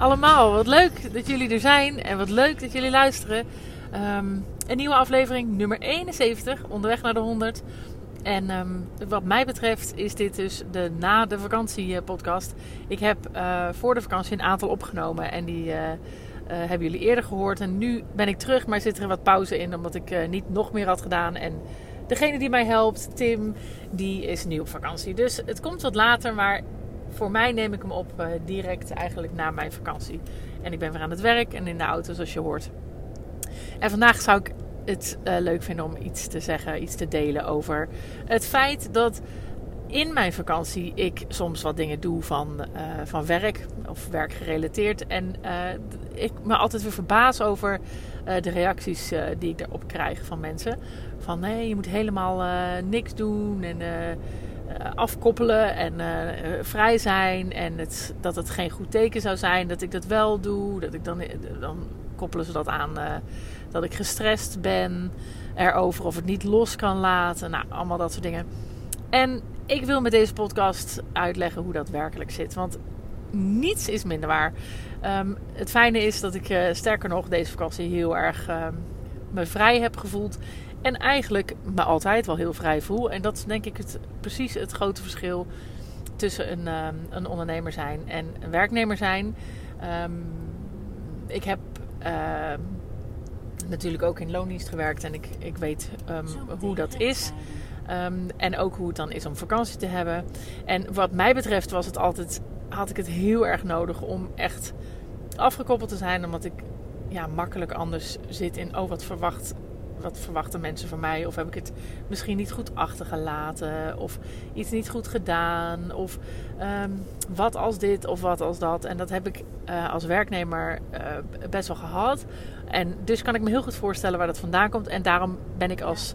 allemaal. Wat leuk dat jullie er zijn en wat leuk dat jullie luisteren. Ehm, een nieuwe aflevering, nummer 71, onderweg naar de 100. En ehm, wat mij betreft is dit dus de na de vakantie eh, podcast. Ik heb uh, voor de vakantie een aantal opgenomen en die uh, hebben jullie eerder gehoord. En nu ben ik terug, maar zit er wat pauze in omdat ik niet nog meer had gedaan. En degene die mij helpt, Tim, die is nu op vakantie. Dus het komt wat later, maar voor mij neem ik hem op uh, direct eigenlijk na mijn vakantie. En ik ben weer aan het werk en in de auto zoals je hoort. En vandaag zou ik het uh, leuk vinden om iets te zeggen, iets te delen over het feit dat in mijn vakantie ik soms wat dingen doe van, uh, van werk of werkgerelateerd. En ik me altijd weer verbaas over de reacties die ik erop krijg van mensen. Van nee, je moet helemaal niks doen en eh, afkoppelen en uh, vrij zijn. En het, dat het geen goed teken zou zijn dat ik dat wel doe. Dat ik dan, dan koppelen ze dat aan dat ik gestrest ben erover of het niet los kan laten. Nou, allemaal dat soort dingen. En ik wil met deze podcast uitleggen hoe dat werkelijk zit. Want niets is minder waar. Um, het fijne is dat ik sterker nog deze vakantie heel erg um, me vrij heb gevoeld. En eigenlijk me altijd wel heel vrij voel. En dat is denk ik het, precies het grote verschil tussen een, um, een ondernemer zijn en een werknemer zijn. Um, ik heb uh, natuurlijk ook in loondienst gewerkt en ik, ik weet um, hoe dat is. en ook hoe het dan is om vakantie te hebben. En wat mij betreft was het altijd, had ik het heel erg nodig om echt afgekoppeld te zijn. Omdat ik ja, makkelijk anders zit in, oh wat verwacht wat verwachten mensen van mij? Of heb ik het misschien niet goed achtergelaten? Of iets niet goed gedaan? Of um, wat als dit of wat als dat? En dat heb ik uh, als werknemer uh, best wel gehad. En dus kan ik me heel goed voorstellen waar dat vandaan komt. En daarom ben ik als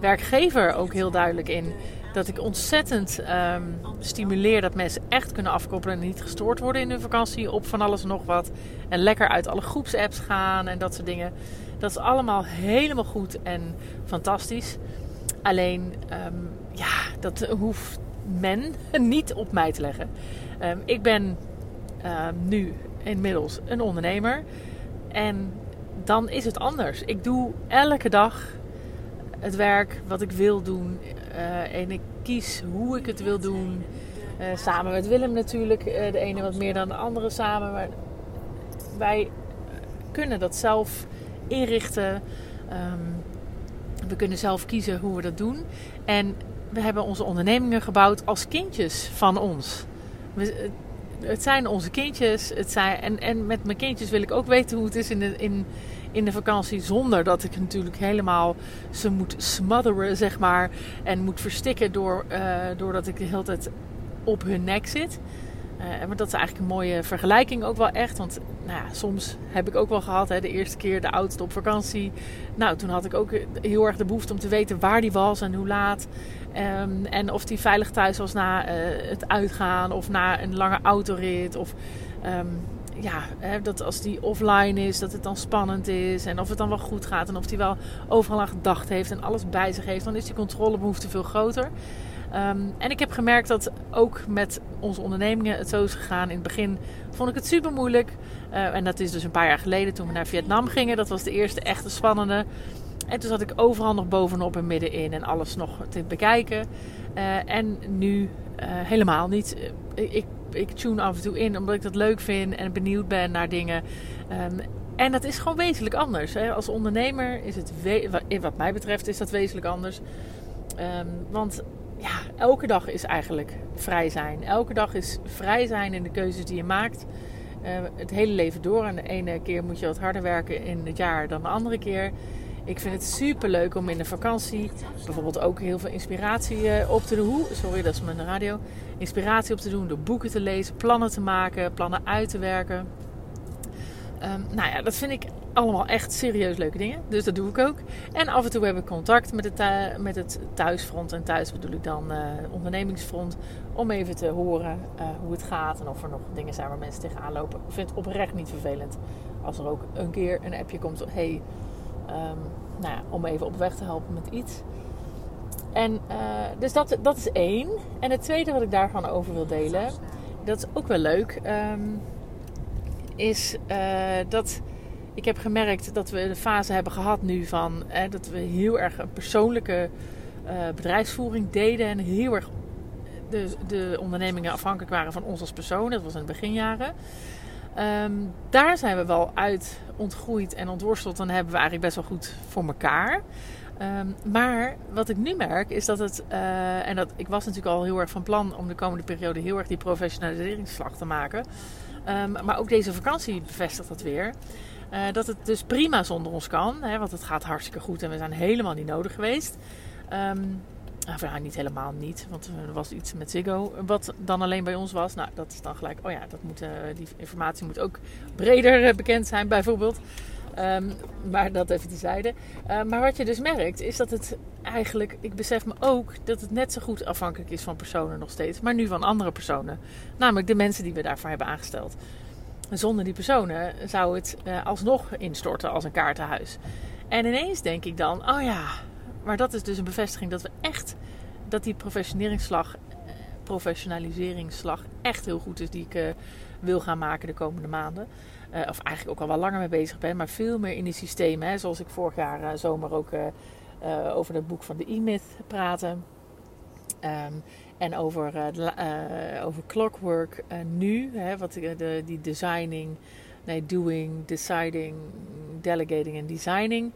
werkgever ook heel duidelijk in dat ik ontzettend um, stimuleer dat mensen echt kunnen afkoppelen en niet gestoord worden in hun vakantie op van alles en nog wat. En lekker uit alle groepsapps gaan en dat soort dingen. Dat is allemaal helemaal goed en fantastisch. Alleen, um, ja, dat hoeft men niet op mij te leggen. Um, ik ben uh, nu inmiddels een ondernemer. En dan is het anders. Ik doe elke dag het werk wat ik wil doen. Uh, en ik kies hoe ik het wil doen. Uh, samen met Willem natuurlijk. Uh, de ene wat meer dan de andere samen. Maar wij kunnen dat zelf inrichten. Um, we kunnen zelf kiezen hoe we dat doen. En we hebben onze ondernemingen gebouwd als kindjes van ons. We, het zijn onze kindjes. Het zijn, en, en met mijn kindjes wil ik ook weten hoe het is in de, in, in de vakantie. Zonder dat ik natuurlijk helemaal ze moet smotheren, zeg maar. En moet verstikken door, uh, doordat ik de hele tijd op hun nek zit. Uh, maar dat is eigenlijk een mooie vergelijking ook wel echt. Want nou ja, soms heb ik ook wel gehad, hè, de eerste keer de oudste op vakantie. Nou, toen had ik ook heel erg de behoefte om te weten waar die was en hoe laat. Um, en of die veilig thuis was na uh, het uitgaan of na een lange autorit. Of um, ja, hè, dat als die offline is, dat het dan spannend is. En of het dan wel goed gaat. En of die wel overal aan gedacht heeft en alles bij zich heeft. Dan is die controlebehoefte veel groter. Um, en ik heb gemerkt dat ook met onze ondernemingen het zo is gegaan. In het begin vond ik het super moeilijk. Uh, en dat is dus een paar jaar geleden toen we naar Vietnam gingen. Dat was de eerste echte spannende. En toen zat ik overal nog bovenop en middenin en alles nog te bekijken. Uh, en nu uh, helemaal niet. Ik, ik tune af en toe in omdat ik dat leuk vind en benieuwd ben naar dingen. Um, en dat is gewoon wezenlijk anders. Hè. Als ondernemer is het, wat mij betreft, is dat wezenlijk anders. Um, want ja, elke dag is eigenlijk vrij zijn. Elke dag is vrij zijn in de keuzes die je maakt. Uh, het hele leven door. En de ene keer moet je wat harder werken in het jaar dan de andere keer. Ik vind het super leuk om in de vakantie bijvoorbeeld ook heel veel inspiratie uh, op te doen. Sorry, dat is mijn radio. Inspiratie op te doen door boeken te lezen, plannen te maken, plannen uit te werken. Um, nou ja, dat vind ik allemaal echt serieus leuke dingen. Dus dat doe ik ook. En af en toe heb ik contact met het, met het thuisfront. En thuis bedoel ik dan uh, ondernemingsfront. Om even te horen uh, hoe het gaat. En of er nog dingen zijn waar mensen tegenaan lopen. Ik vind het oprecht niet vervelend. Als er ook een keer een appje komt. Hey, um, nou om even op weg te helpen met iets. En dus dat, dat is één. En het tweede wat ik daarvan over wil delen. Dat is ook wel leuk. Um, is dat ik heb gemerkt dat we de fase hebben gehad nu van dat we heel erg een persoonlijke bedrijfsvoering deden en heel erg de, de ondernemingen afhankelijk waren van ons als persoon. Dat was in de beginjaren. Ehm, daar zijn we wel uit ontgroeid en ontworsteld. Dan hebben we eigenlijk best wel goed voor elkaar. Ehm, maar wat ik nu merk is dat het, uh, en dat ik was natuurlijk al heel erg van plan om de komende periode heel erg die professionaliseringsslag te maken. Um, maar ook deze vakantie bevestigt dat weer. Uh, dat het dus prima zonder ons kan, hè, want het gaat hartstikke goed en we zijn helemaal niet nodig geweest. Um, nou, niet helemaal niet, want er was iets met Ziggo wat dan alleen bij ons was. Nou, dat is dan gelijk, oh ja, dat moet, uh, die informatie moet ook breder bekend zijn, bijvoorbeeld. Um, maar dat even tezijde. Uh, maar wat je dus merkt, is dat het eigenlijk, ik besef me ook dat het net zo goed afhankelijk is van personen nog steeds, maar nu van andere personen. Namelijk de mensen die we daarvoor hebben aangesteld. Zonder die personen zou het uh, alsnog instorten als een kaartenhuis. En ineens denk ik dan, oh ja, maar dat is dus een bevestiging dat we echt, dat die professionaliseringsslag echt heel goed is die ik uh, wil gaan maken de komende maanden. Uh, of eigenlijk ook al wel langer mee bezig ben, maar veel meer in die systemen. Hè, zoals ik vorig jaar uh, zomer ook over het boek van de E-Myth praatte. Um, en over, over clockwork nu, hè, wat de, die designing, nee, doing, deciding, delegating en designing.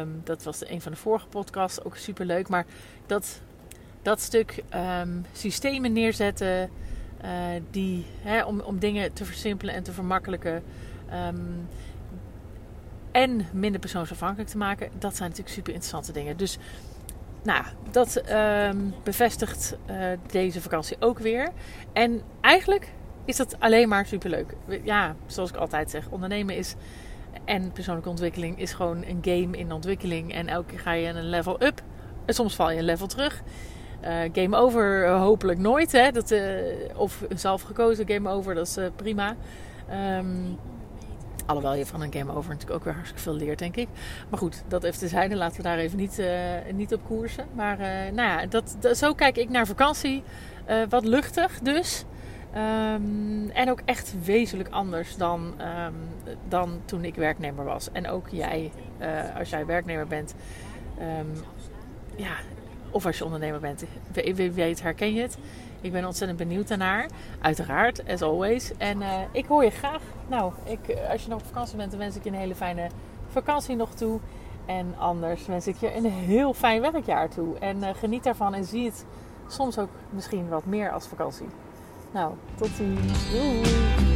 Um, dat was een van de vorige podcasts, ook super leuk. Maar dat, dat stuk um, systemen neerzetten, die, hè, om, om dingen te versimpelen en te vermakkelijken. Um, en minder persoonsafhankelijk te maken, dat zijn natuurlijk super interessante dingen. Dus nou, dat bevestigt uh, deze vakantie ook weer. En eigenlijk is dat alleen maar super leuk. Ja, zoals ik altijd zeg, ondernemen is en persoonlijke ontwikkeling is gewoon een game in ontwikkeling. En elke keer ga je een level up. En soms val je een level terug. Uh, game over uh, hopelijk nooit. Hè? Dat, of zelf gekozen game over, dat is prima. Um, alhoewel je van een game over natuurlijk ook weer hartstikke veel leert, denk ik. Maar goed, dat even tezijde. Laten we daar even niet, niet op koersen. Maar nou ja, dat, zo kijk ik naar vakantie. wat luchtig dus. Um, en ook echt wezenlijk anders dan, um, dan toen ik werknemer was. En ook jij, als jij werknemer bent, um, ja, of als je ondernemer bent, wie weet herken je het. Ik ben ontzettend benieuwd daarnaar, uiteraard, as always. En uh, ik hoor je graag. Nou, ik, als je nog op vakantie bent, dan wens ik je een hele fijne vakantie nog toe. En anders wens ik je een heel fijn werkjaar toe. En uh, geniet daarvan en zie het soms ook misschien wat meer als vakantie. Nou, tot ziens. Doei.